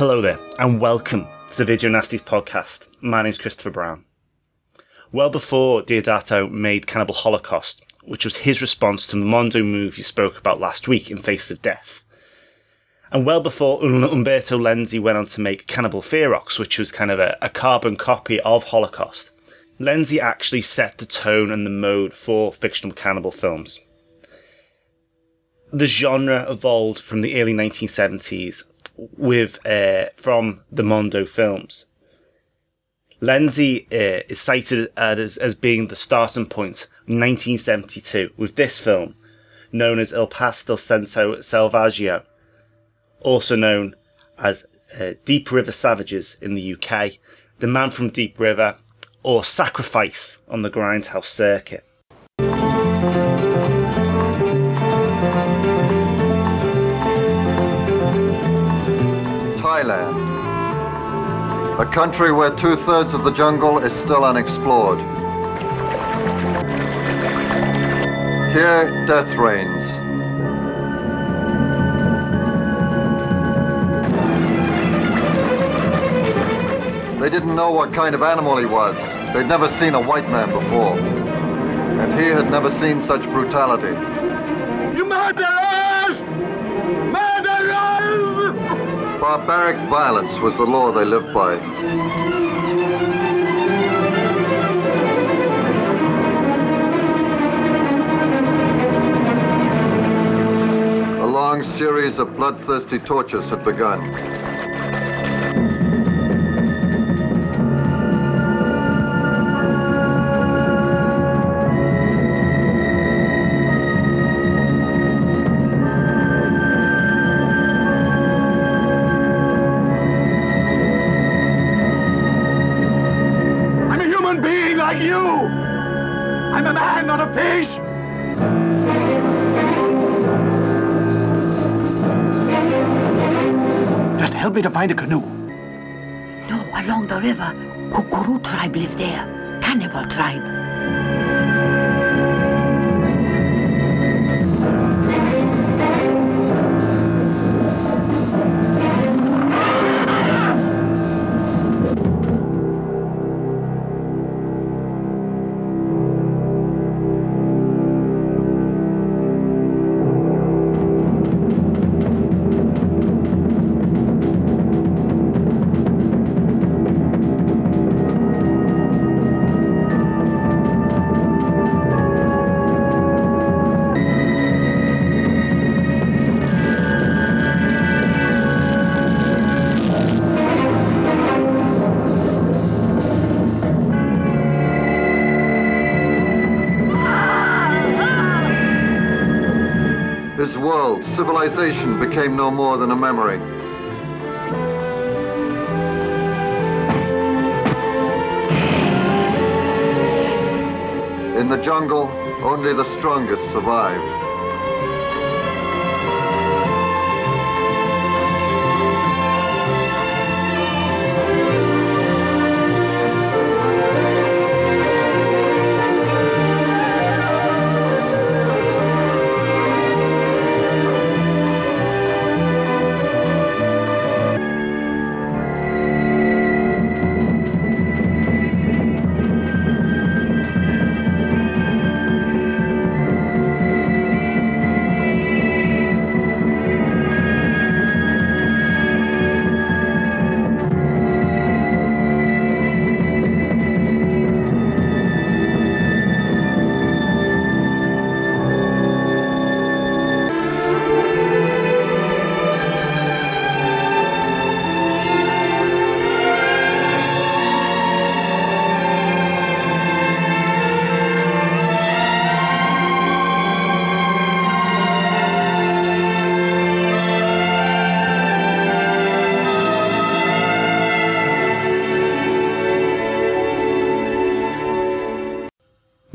Hello there, and welcome to the Video Nasties podcast. My name's Christopher Brown. Well before Deodato made Cannibal Holocaust, which was his response to the Mondo move you spoke about last week in Face of Death, and well before Um- Umberto Lenzi went on to make Cannibal Ferox, which was kind of a, a carbon copy of Holocaust, Lenzi actually set the tone and the mode for fictional cannibal films. The genre evolved from the early 1970s with uh, from the Mondo films. Lenzi uh, is cited as, as being the starting point in 1972 with this film, known as Il Pas del Cento Selvaggio, also known as uh, Deep River Savages in the UK, The Man from Deep River, or Sacrifice on the Grindhouse Circuit. A country where two thirds of the jungle is still unexplored. Here, death reigns. They didn't know what kind of animal he was. They'd never seen a white man before. And he had never seen such brutality. You murderers! Murderers! Barbaric violence was the law they lived by. A long series of bloodthirsty tortures had begun. I'm a man, not a fish! Just help me to find a canoe. No, along the river. Kukuru tribe live there. Cannibal tribe. Civilization, became no more than a memory. In the jungle, only the strongest survived.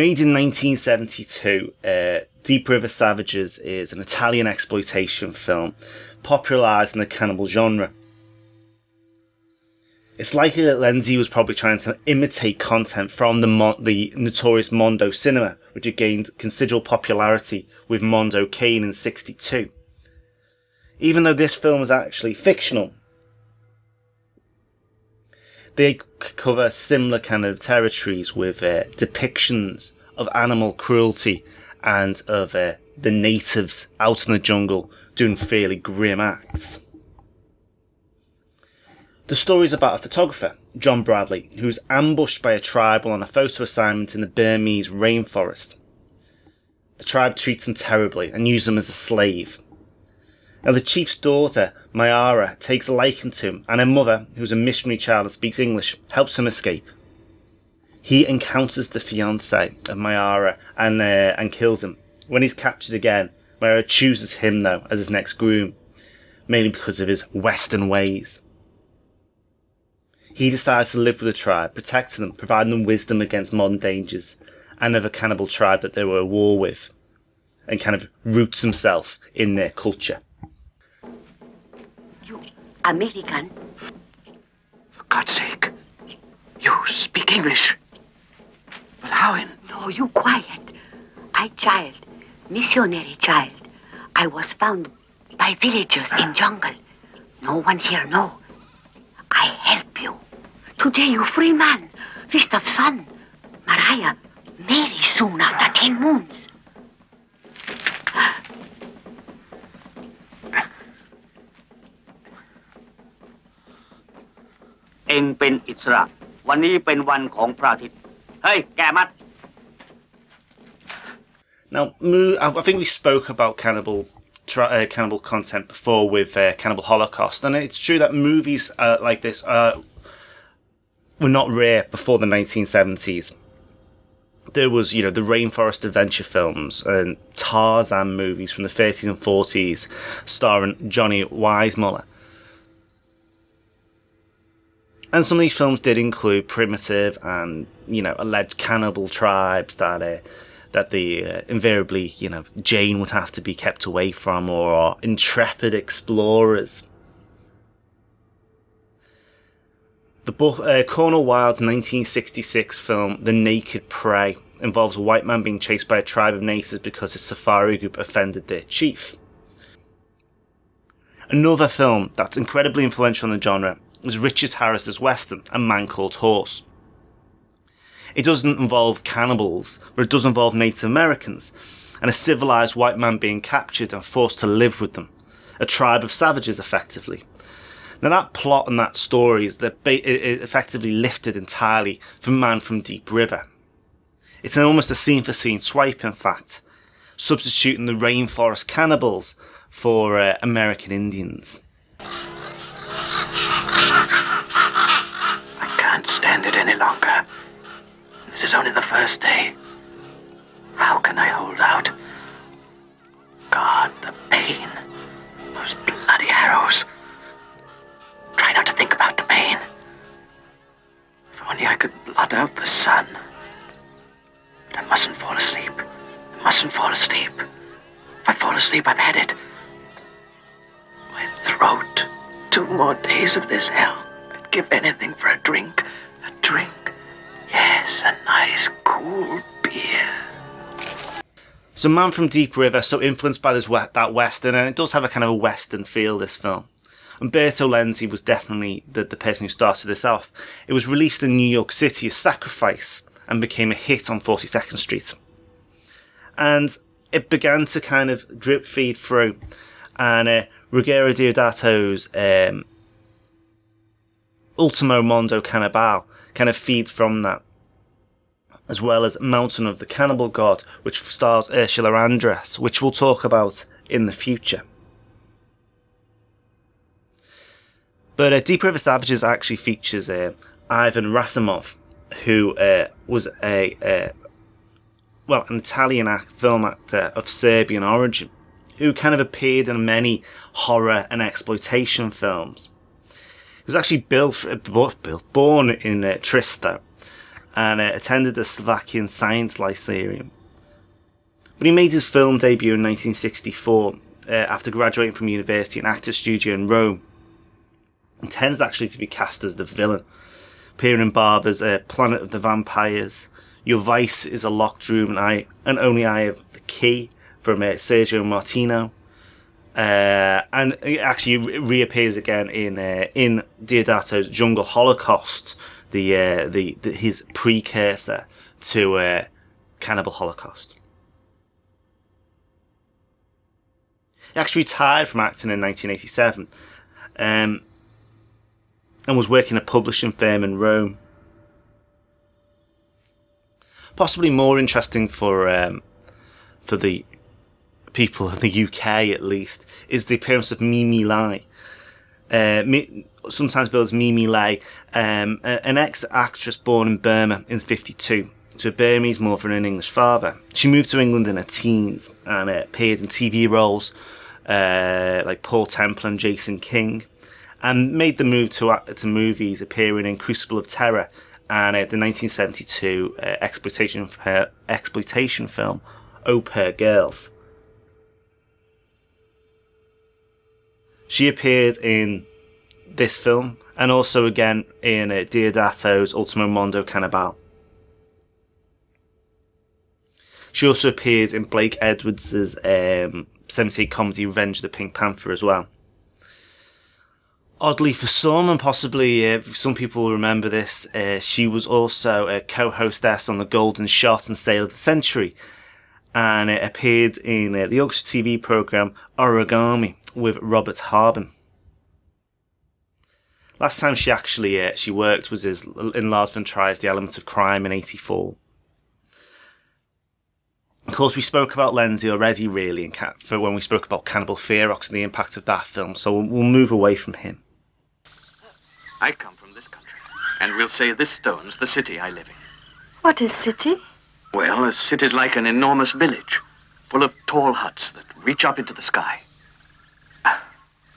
Made in 1972, uh, Deep River Savages is an Italian exploitation film popularised in the cannibal genre. It's likely that Lenzi was probably trying to imitate content from the, the notorious Mondo cinema, which had gained considerable popularity with Mondo Cane in 62. Even though this film is actually fictional, they cover similar kind of territories with uh, depictions of animal cruelty and of uh, the natives out in the jungle doing fairly grim acts. The story is about a photographer, John Bradley, who's ambushed by a tribe on a photo assignment in the Burmese rainforest. The tribe treats him terribly and use him as a slave. Now, the chief's daughter, Mayara, takes a liking to him, and her mother, who's a missionary child and speaks English, helps him escape. He encounters the fiance of Mayara and, uh, and kills him. When he's captured again, Mayara chooses him, though, as his next groom, mainly because of his Western ways. He decides to live with the tribe, protecting them, providing them wisdom against modern dangers, and of a cannibal tribe that they were at war with, and kind of roots himself in their culture. American? For God's sake, you speak English. But how in... No, you quiet. I child, missionary child. I was found by villagers in jungle. No one here know. I help you. Today you free man, feast of sun. Mariah, marry soon after ten moons. องเป็นอิสระ วันนี้เป็นวันของพระอาทิตย์ เฮ้ย แกมัด Now, Moo, I I think we spoke about cannibal tra- uh, cannibal content before with uh, Cannibal Holocaust, and it's true that movies uh, like this uh, were not rare before the 1970s. There was, you know, the rainforest adventure films and Tarzan movies from the 30s and 40s, starring Johnny Weissmuller. And some of these films did include primitive and, you know, alleged cannibal tribes that uh, that the uh, invariably, you know, Jane would have to be kept away from, or intrepid explorers. The book, uh, Cornel Wilde's 1966 film, The Naked Prey, involves a white man being chased by a tribe of natives because his safari group offended their chief. Another film that's incredibly influential in the genre was Richard Harris's Western, A Man Called Horse. It doesn't involve cannibals, but it does involve Native Americans, and a civilized white man being captured and forced to live with them. A tribe of savages, effectively. Now, that plot and that story is effectively lifted entirely from Man from Deep River. It's an almost a scene for scene swipe, in fact, substituting the rainforest cannibals for uh, American Indians. I can't stand it any longer. This is only the first day. How can I hold out? God, the pain. Those bloody arrows. Try not to think about the pain. If only I could blot out the sun. But I mustn't fall asleep. I mustn't fall asleep. If I fall asleep, I've had it. Two more days of this hell. I'd give anything for a drink. A drink. Yes, a nice, cool beer. So, Man from Deep River, so influenced by this that western, and it does have a kind of a western feel. This film, Umberto Lenzi was definitely the, the person who started this off. It was released in New York City as Sacrifice and became a hit on 42nd Street, and it began to kind of drip feed through. And uh, Ruggero Deodato's um, Ultimo Mondo Cannibal kind of feeds from that as well as Mountain of the Cannibal God, which stars Ursula Andress, which we'll talk about in the future. But uh, Deep River Savages actually features uh, Ivan Rassimov, who uh, was a uh, well an Italian film actor of Serbian origin, who kind of appeared in many horror and exploitation films. He was actually built, born in uh, and uh, attended the Slovakian Science Lyceum. But he made his film debut in 1964 uh, after graduating from university and actor studio in Rome. Intends actually to be cast as the villain, appearing in Bava's uh, Planet of the Vampires. Your Vice is a locked room, and I and only I have the key from uh, Sergio Martino. Uh, and it actually reappears again in uh, in Deodato's Jungle Holocaust, the, uh, the, the his precursor to uh, Cannibal Holocaust. He actually retired from acting in 1987 um, and was working a publishing firm in Rome. Possibly more interesting for um, for the people in the UK at least is the appearance of Me Me Lai. Uh, sometimes billed as Mimi Lai, um, an ex-actress born in Burma in 52 to a Burmese mother and an English father. She moved to England in her teens and uh, appeared in TV roles uh, like Paul Temple and Jason King, and made the move to uh, to movies, appearing in Crucible of Terror and uh, the 1972 uh, exploitation exploitation film Au Pair Girls. She appeared in this film and also again in uh, Deodato's Ultimo Mondo Cannibal. She also appeared in Blake Edwards' um, 78 comedy Revenge of the Pink Panther as well. Oddly for some, and possibly uh, some people will remember this, uh, she was also a co-hostess on the Golden Shot and Sale of the Century, and it appeared in uh, the Yorkshire TV programme Origami with Robert Harbin. Last time she actually uh, she worked was as, in Lars von Trier's The Element of Crime in '84. Of course, we spoke about Lenzi already, really, in Cat- for when we spoke about Cannibal Ferox and the impact of that film. So we'll, we'll move away from him. I come from this country, and we'll say this stone's the city I live in. What is city? Well, a city's like an enormous village, full of tall huts that reach up into the sky.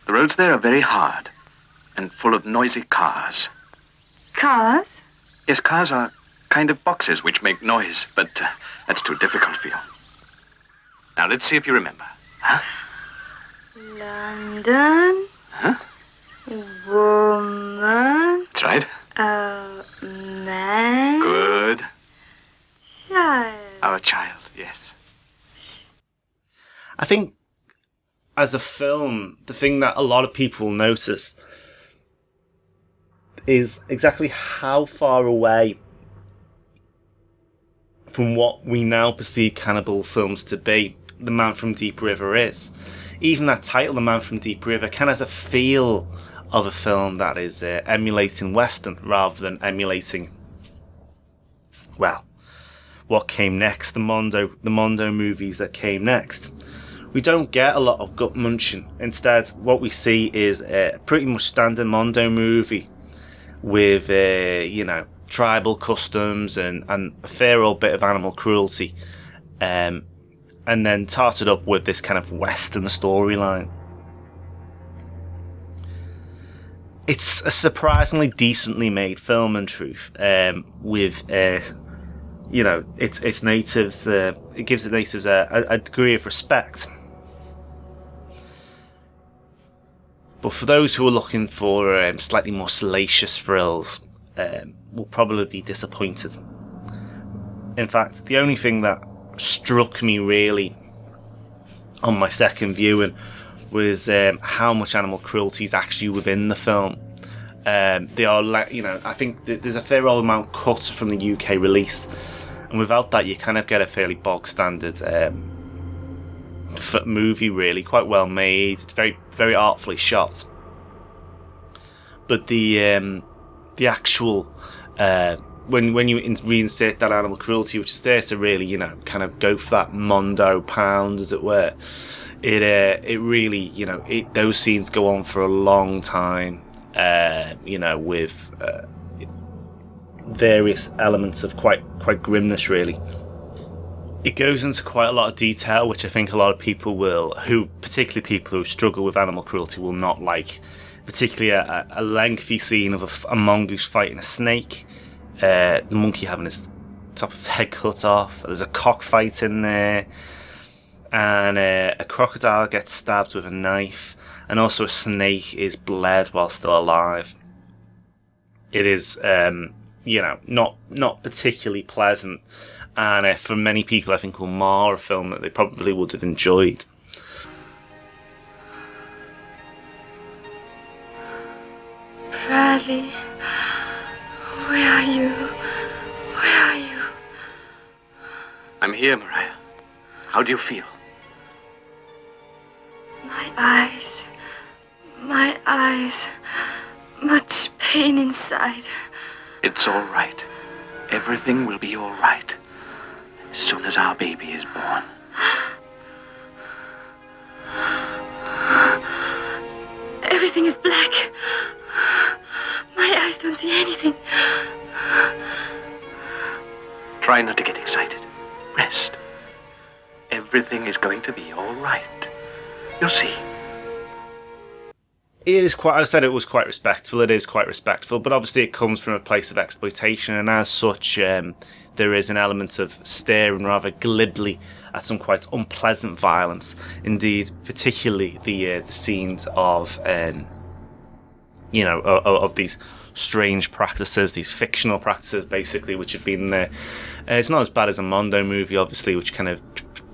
The roads there are very hard, and full of noisy cars. Cars? Yes, cars are kind of boxes which make noise, but uh, that's too difficult for you. Now, let's see if you remember. Huh? London. Huh? Woman. That's right. A man. Good. Child. Our child, yes. I think as a film, the thing that a lot of people notice is exactly how far away from what we now perceive cannibal films to be The Man from Deep River is. Even that title, The Man from Deep River, of has a feel of a film that is uh, emulating Western rather than emulating, well, what came next, the Mondo, the Mondo movies that came next. We don't get a lot of gut munching. Instead, what we see is a pretty much standard Mondo movie with, uh, you know, tribal customs and, and a fair old bit of animal cruelty. Um, and then tarted up with this kind of Western storyline. It's a surprisingly decently made film, in truth, um, with uh, you know its its natives. Uh, it gives the natives a, a, degree of respect. But for those who are looking for um, slightly more salacious thrills, um, will probably be disappointed. In fact, the only thing that struck me really on my second viewing was um, how much animal cruelty is actually within the film. Um, they are, you know, I think there's a fair old amount cut from the UK release, and without that, you kind of get a fairly bog standard um, movie. Really, quite well made. It's very, very artfully shot. But the um, the actual uh, when when you reinsert that animal cruelty, which is there to really you know kind of go for that mondo pound, as it were, it uh, it really you know it those scenes go on for a long time, uh, you know with uh, various elements of quite quite grimness really. It goes into quite a lot of detail, which I think a lot of people will, who particularly people who struggle with animal cruelty, will not like particularly a, a lengthy scene of a, a mongoose fighting a snake, uh, the monkey having his top of his head cut off. There's a cockfight in there, and uh, a crocodile gets stabbed with a knife, and also a snake is bled while still alive. It is, um, you know, not not particularly pleasant, and uh, for many people, I think will mar a film that they probably would have enjoyed. Bradley, where are you? Where are you? I'm here, Mariah. How do you feel? My eyes. My eyes. Much pain inside. It's all right. Everything will be all right. As soon as our baby is born. Everything is black. My eyes don't see anything. Try not to get excited. Rest. Everything is going to be all right. You'll see. It is quite. I said it was quite respectful. It is quite respectful, but obviously it comes from a place of exploitation, and as such, um, there is an element of staring rather glibly at some quite unpleasant violence. Indeed, particularly the uh, the scenes of, um, you know, of, of these strange practices, these fictional practices, basically, which have been there. Uh, it's not as bad as a Mondo movie, obviously, which kind of,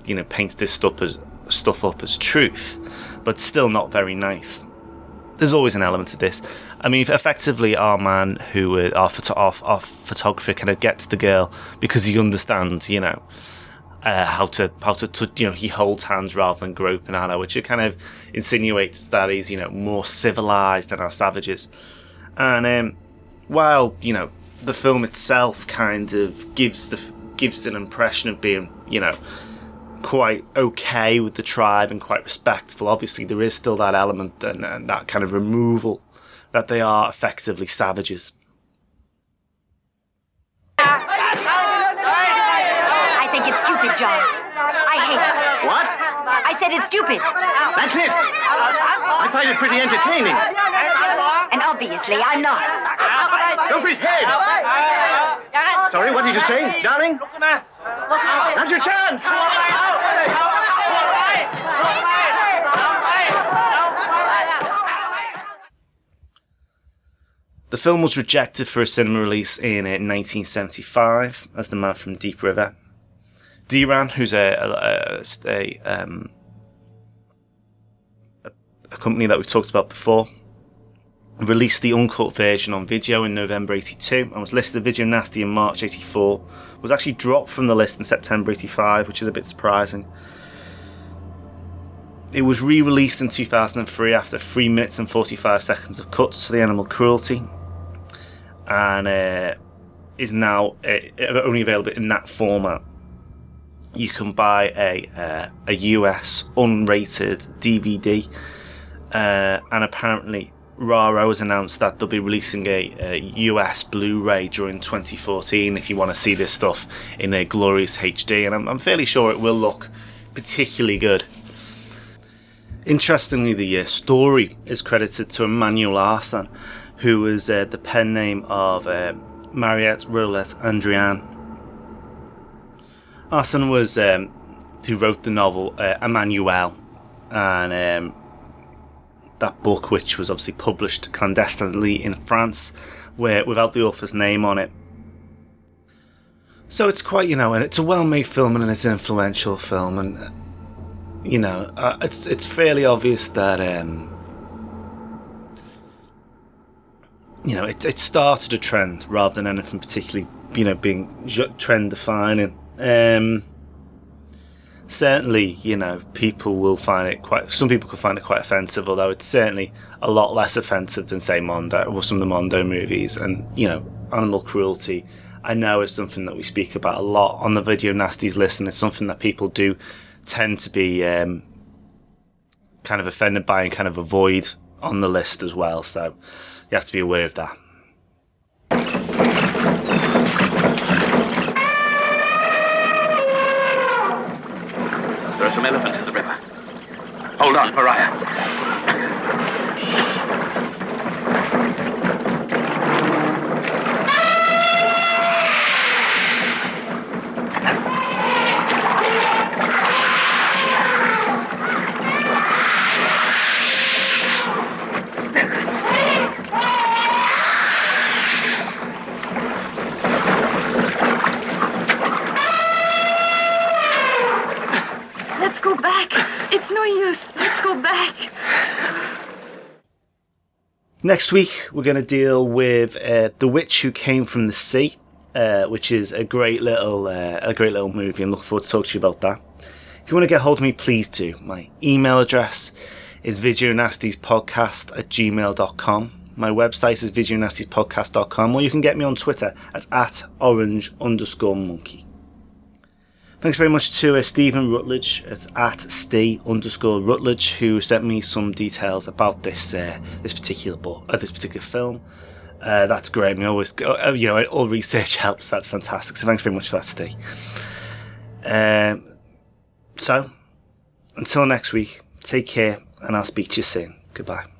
you know, paints this stuff as stuff up as truth, but still not very nice there's always an element of this. I mean, effectively, our man who our, photo- our, our photographer kind of gets the girl because he understands, you know, uh, how to how to, to you know he holds hands rather than groping at her, which it kind of insinuates that he's you know more civilized than our savages. And um, while you know the film itself kind of gives the gives an impression of being you know quite okay with the tribe and quite respectful. Obviously, there is still that element and, and that kind of removal that they are effectively savages. I think it's stupid, John. I hate it. What? I said it's stupid. That's it. I find it pretty entertaining. And obviously, I'm not. Go for his head. Sorry, what did you say, darling? Now's your chance. The film was rejected for a cinema release in uh, 1975 as The Man from Deep River. Derann, who's a a, a, um, a, company that we've talked about before, released the uncut version on video in November 82 and was listed as Video Nasty in March 84. Was actually dropped from the list in September 85, which is a bit surprising. It was re released in 2003 after 3 minutes and 45 seconds of cuts for the animal cruelty and uh, is now uh, only available in that format. You can buy a uh, a US unrated DVD, uh, and apparently Raro has announced that they'll be releasing a, a US Blu-ray during 2014 if you want to see this stuff in a glorious HD, and I'm, I'm fairly sure it will look particularly good. Interestingly, the uh, story is credited to Emmanuelle Arsan, who was uh, the pen name of uh, Mariette Roulette Andrian. Arsan was um, who wrote the novel uh, Emmanuelle, and um, that book, which was obviously published clandestinely in France, where without the author's name on it. So it's quite, you know, and it's a well-made film and it's an influential film, and you know, uh, it's it's fairly obvious that um, you know it it started a trend rather than anything particularly, you know, being trend defining. Um, certainly, you know, people will find it quite. Some people could find it quite offensive, although it's certainly a lot less offensive than say Mondo or some of the Mondo movies. And you know, animal cruelty, I know is something that we speak about a lot on the Video Nasties list, and it's something that people do tend to be um, kind of offended by and kind of avoid on the list as well. So you have to be aware of that. There are some elephants in the river. Hold on, Mariah. Next week, we're going to deal with uh, the witch who came from the sea, uh, which is a great little uh, a great little movie, and look forward to talking to you about that. If you want to get hold of me, please do. My email address is videonastiespodcast at gmail.com. My website is videonastiespodcast.com, or you can get me on Twitter at, at orange underscore monkey. Thanks very much to uh, Stephen Rutledge at, at Steve underscore Rutledge who sent me some details about this uh, this particular book, uh, this particular film. Uh, that's great. I mean, always, uh, you know, all research helps. That's fantastic. So thanks very much for that, Steve. Um, so until next week, take care, and I'll speak to you soon. Goodbye.